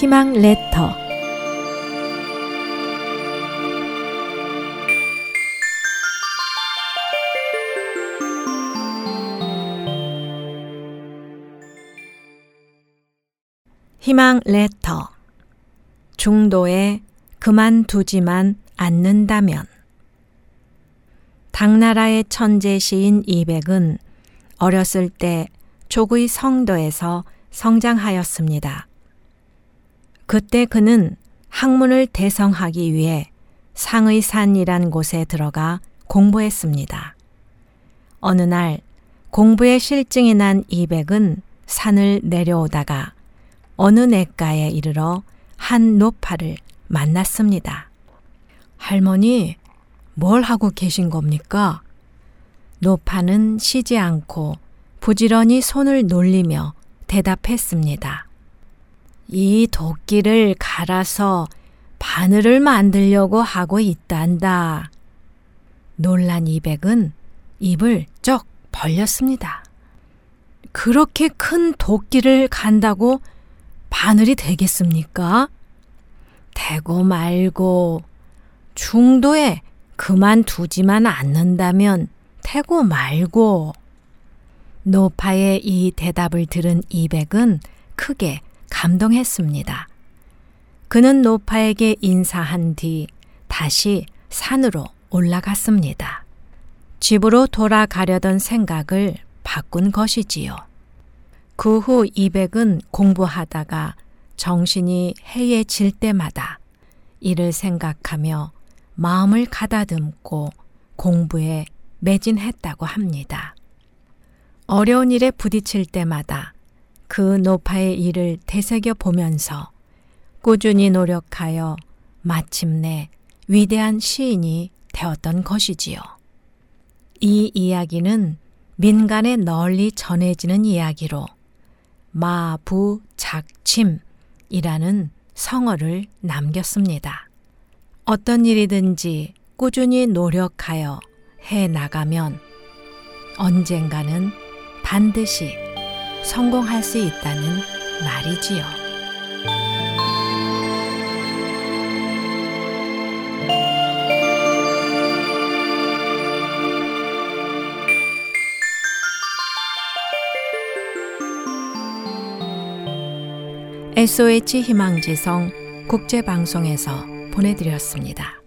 희망 레터. 희망 레터. 중도에 그만두지만 않는다면. 당나라의 천재 시인 이백은 어렸을 때 족의 성도에서 성장하였습니다. 그때 그는 학문을 대성하기 위해 상의산이란 곳에 들어가 공부했습니다. 어느 날 공부에 실증이 난 이백은 산을 내려오다가 어느 냇가에 이르러 한 노파를 만났습니다. 할머니, 뭘 하고 계신 겁니까? 노파는 쉬지 않고 부지런히 손을 놀리며 대답했습니다. 이 도끼를 갈아서 바늘을 만들려고 하고 있단다. 놀란 이백은 입을 쩍 벌렸습니다. 그렇게 큰 도끼를 간다고 바늘이 되겠습니까? 되고 말고 중도에 그만두지만 않는다면 태고 말고 노파의 이 대답을 들은 이백은 크게 감동했습니다. 그는 노파에게 인사한 뒤 다시 산으로 올라갔습니다. 집으로 돌아가려던 생각을 바꾼 것이지요. 그 후 이백은 공부하다가 정신이 해해질 때마다 이를 생각하며 마음을 가다듬고 공부에 매진했다고 합니다. 어려운 일에 부딪힐 때마다 그 노파의 일을 되새겨 보면서 꾸준히 노력하여 마침내 위대한 시인이 되었던 것이지요. 이 이야기는 민간에 널리 전해지는 이야기로 마부작침이라는 성어를 남겼습니다. 어떤 일이든지 꾸준히 노력하여 해 나가면 언젠가는 반드시 성공할 수 있다는 말이지요. SOH 희망지성 국제방송에서 보내드렸습니다.